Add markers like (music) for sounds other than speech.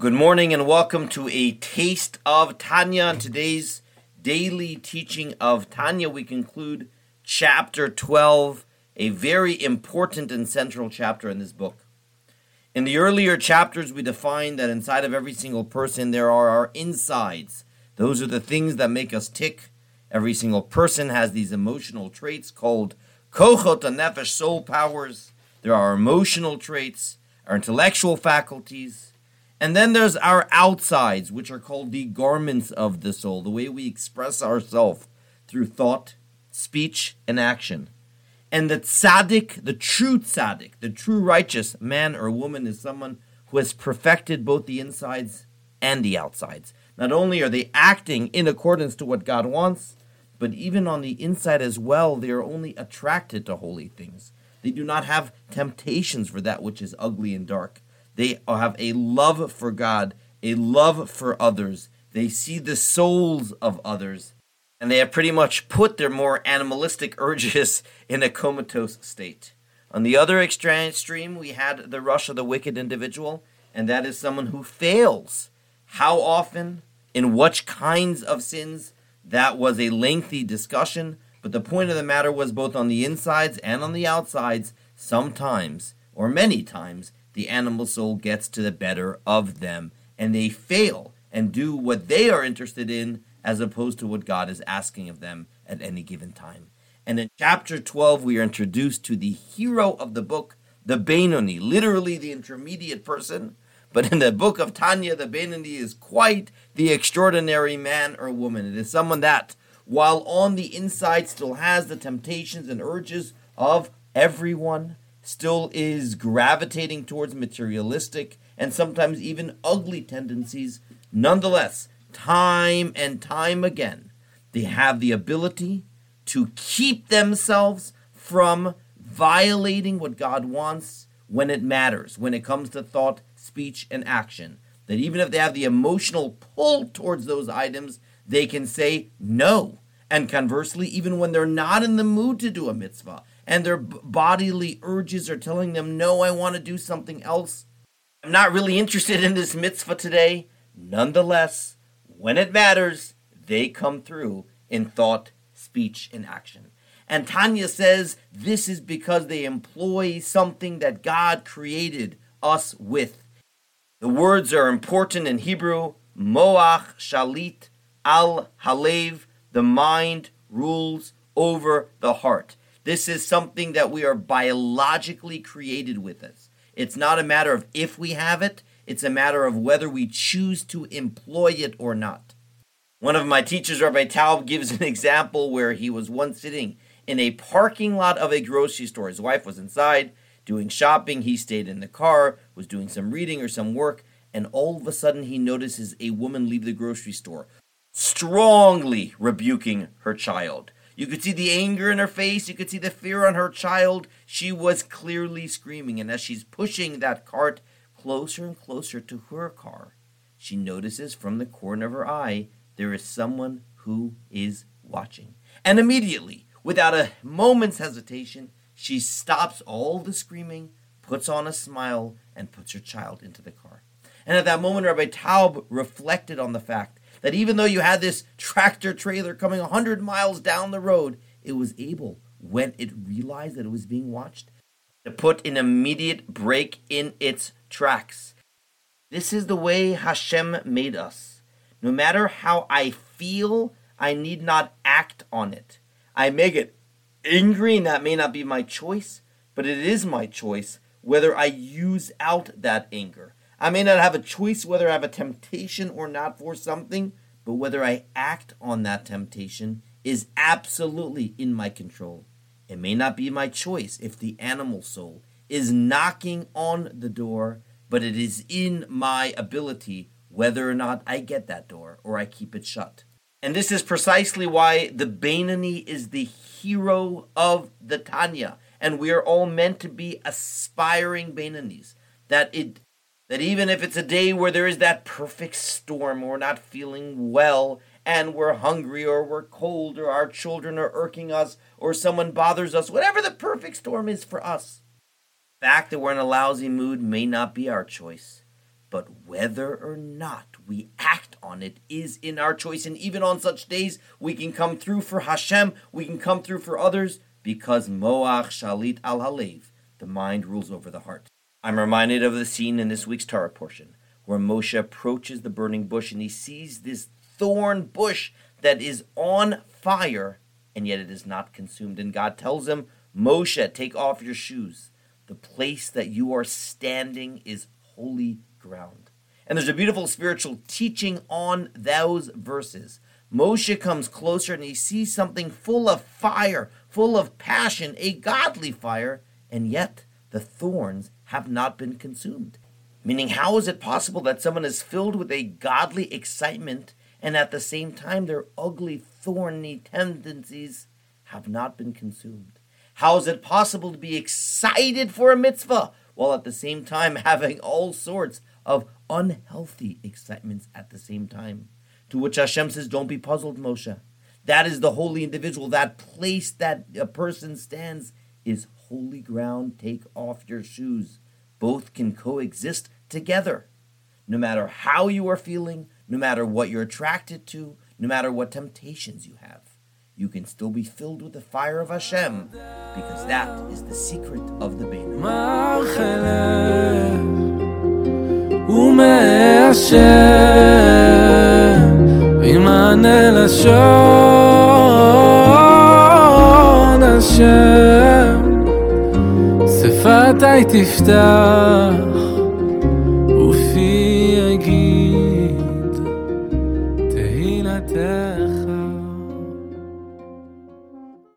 Good morning and welcome to a taste of Tanya. In today's daily teaching of Tanya, we conclude chapter 12, a very important and central chapter in this book. In the earlier chapters, we defined that inside of every single person there are our insides. Those are the things that make us tick. Every single person has these emotional traits called kochot nefesh, soul powers. There are emotional traits, our intellectual faculties. And then there's our outsides, which are called the garments of the soul, the way we express ourselves through thought, speech, and action. And the tzaddik, the true tzaddik, the true righteous man or woman is someone who has perfected both the insides and the outsides. Not only are they acting in accordance to what God wants, but even on the inside as well, they are only attracted to holy things. They do not have temptations for that which is ugly and dark. They have a love for God, a love for others. They see the souls of others, and they have pretty much put their more animalistic (laughs) urges in a comatose state. On the other extreme, we had the rasha of the wicked individual, and that is someone who fails. How often, in what kinds of sins, that was a lengthy discussion, but the point of the matter was both on the insides and on the outsides, sometimes, or many times, the animal soul gets to the better of them, and they fail and do what they are interested in as opposed to what God is asking of them at any given time. And in chapter 12, we are introduced to the hero of the book, the Benoni, literally the intermediate person. But in the book of Tanya, the Benoni is quite the extraordinary man or woman. It is someone that, while on the inside, still has the temptations and urges of everyone, still is gravitating towards materialistic and sometimes even ugly tendencies. Nonetheless, time and time again, they have the ability to keep themselves from violating what God wants when it matters, when it comes to thought, speech, and action. That even if they have the emotional pull towards those items, they can say no. And conversely, even when they're not in the mood to do a mitzvah and their bodily urges are telling them, no, I want to do something else, I'm not really interested in this mitzvah today, nonetheless, when it matters, they come through in thought, speech, and action. And Tanya says this is because they employ something that God created us with. The words are important in Hebrew Moach Shalit Al Halev, the mind rules over the heart. This is something that we are biologically created with us. It's not a matter of if we have it, it's a matter of whether we choose to employ it or not. One of my teachers, Rabbi Taub, gives an (laughs) example where he was once sitting in a parking lot of a grocery store. His wife was inside doing shopping. He stayed in the car, was doing some reading or some work, and all of a sudden he notices a woman leave the grocery store, strongly rebuking her child. You could see the anger in her face, you could see the fear on her child. She was clearly screaming, and as she's pushing that cart closer and closer to her car, she notices from the corner of her eye there is someone who is watching. And immediately, Without a moment's hesitation, she stops all the screaming, puts on a smile, and puts her child into the car. And at that moment, Rabbi Taub reflected on the fact that even though you had this tractor trailer coming 100 miles down the road, it was able, when it realized that it was being watched, to put an immediate brake in its tracks. This is the way Hashem made us. No matter how I feel, I need not act on it. I may get angry, and that may not be my choice, but it is my choice whether I use out that anger. I may not have a choice whether I have a temptation or not for something, but whether I act on that temptation is absolutely in my control. It may not be my choice if the animal soul is knocking on the door, but it is in my ability whether or not I get that door or I keep it shut. And this is precisely why the Benoni is the hero of the Tanya. And we are all meant to be aspiring Benonis. That it that even if it's a day where there is that perfect storm, we're not feeling well, and we're hungry or we're cold, or our children are irking us, or someone bothers us, whatever the perfect storm is for us. The fact that we're in a lousy mood may not be our choice. but whether or not we act on it is in our choice. And even on such days, we can come through for Hashem, we can come through for others, because Moach Shalit al Halev, the mind rules over the heart. I'm reminded of the scene in this week's Torah portion where Moshe approaches the burning bush and he sees this thorn bush that is on fire and yet it is not consumed. And God tells him, Moshe, take off your shoes. The place that you are standing is holy ground. And there's a beautiful spiritual teaching on those verses. Moshe comes closer and he sees something full of fire, full of passion, a godly fire, and yet the thorns have not been consumed. Meaning, how is it possible that someone is filled with a godly excitement and at the same time their ugly, thorny tendencies have not been consumed? How is it possible to be excited for a mitzvah while at the same time having all sorts of unhealthy excitements at the same time? To which Hashem says, Don't be puzzled, Moshe. That is the holy individual. That place that a person stands is holy ground. Take off your shoes. Both can coexist together. No matter how you are feeling, no matter what you're attracted to, no matter what temptations you have, you can still be filled with the fire of Hashem because that is the secret of the Beit. מתי תפתח.